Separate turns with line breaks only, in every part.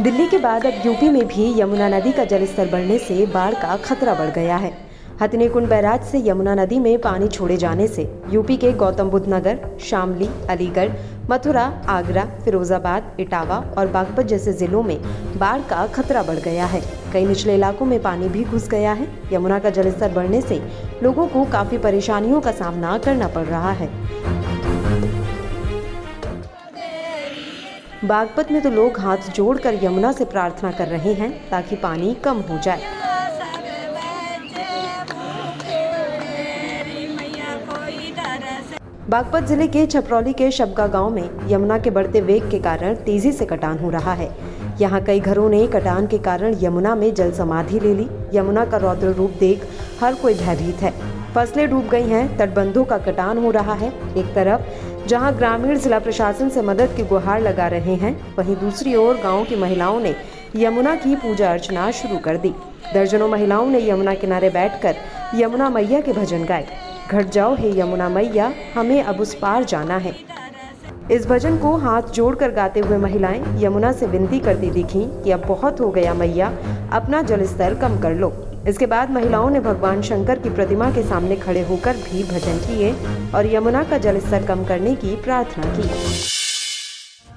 दिल्ली के बाद अब यूपी में भी यमुना नदी का जलस्तर बढ़ने से बाढ़ का खतरा बढ़ गया है। हथनीकुंड बैराज से यमुना नदी में पानी छोड़े जाने से यूपी के गौतम बुद्ध नगर, शामली, अलीगढ़, मथुरा, आगरा, फिरोजाबाद, इटावा और बागपत जैसे जिलों में बाढ़ का खतरा बढ़ गया है। कई निचले इलाकों में पानी भी घुस गया है। यमुना का जलस्तर बढ़ने से लोगों को काफ़ी परेशानियों का सामना करना पड़ रहा है। बागपत में तो लोग हाथ जोड़कर यमुना से प्रार्थना कर रहे हैं ताकि पानी कम हो जाए। बागपत ज़िले के छपरौली के शबगा गाँव में यमुना के बढ़ते वेग के कारण तेज़ी से कटान हो रहा है। यहाँ कई घरों ने कटान के कारण यमुना में जल समाधि ले ली। यमुना का रौद्र रूप देख हर कोई भयभीत है। फ़सलें डूब गई हैं, तटबंधों का कटान हो रहा है। एक तरफ़ जहाँ ग्रामीण जिला प्रशासन से मदद की गुहार लगा रहे हैं, वहीं दूसरी ओर गाँव की महिलाओं ने यमुना की पूजा अर्चना शुरू कर दी। दर्जनों महिलाओं ने यमुना किनारे बैठकर यमुना मैया के भजन गाए। घट जाओ हे यमुना मैया, हमें अब उस पार जाना है। इस भजन को हाथ जोड़कर गाते हुए महिलाएँ यमुना से विनती करती दिखी कि अब बहुत हो गया मैया, अपना जल स्तर कम कर लो। इसके बाद महिलाओं ने भगवान शंकर की प्रतिमा के सामने खड़े होकर भी भजन किए और यमुना का जल स्तर कम करने की प्रार्थना की।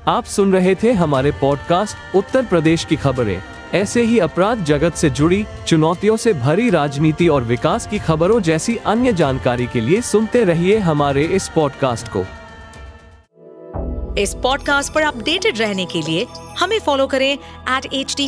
आप सुन रहे थे हमारे पॉडकास्ट उत्तर प्रदेश की खबरें। ऐसे ही अपराध जगत से जुड़ी चुनौतियों से भरी राजनीति और विकास की खबरों जैसी अन्य जानकारी के लिए सुनते रहिए हमारे इस पॉडकास्ट को।
इस पॉडकास्ट पर अपडेटेड रहने के लिए हमें फॉलो करें एट एच डी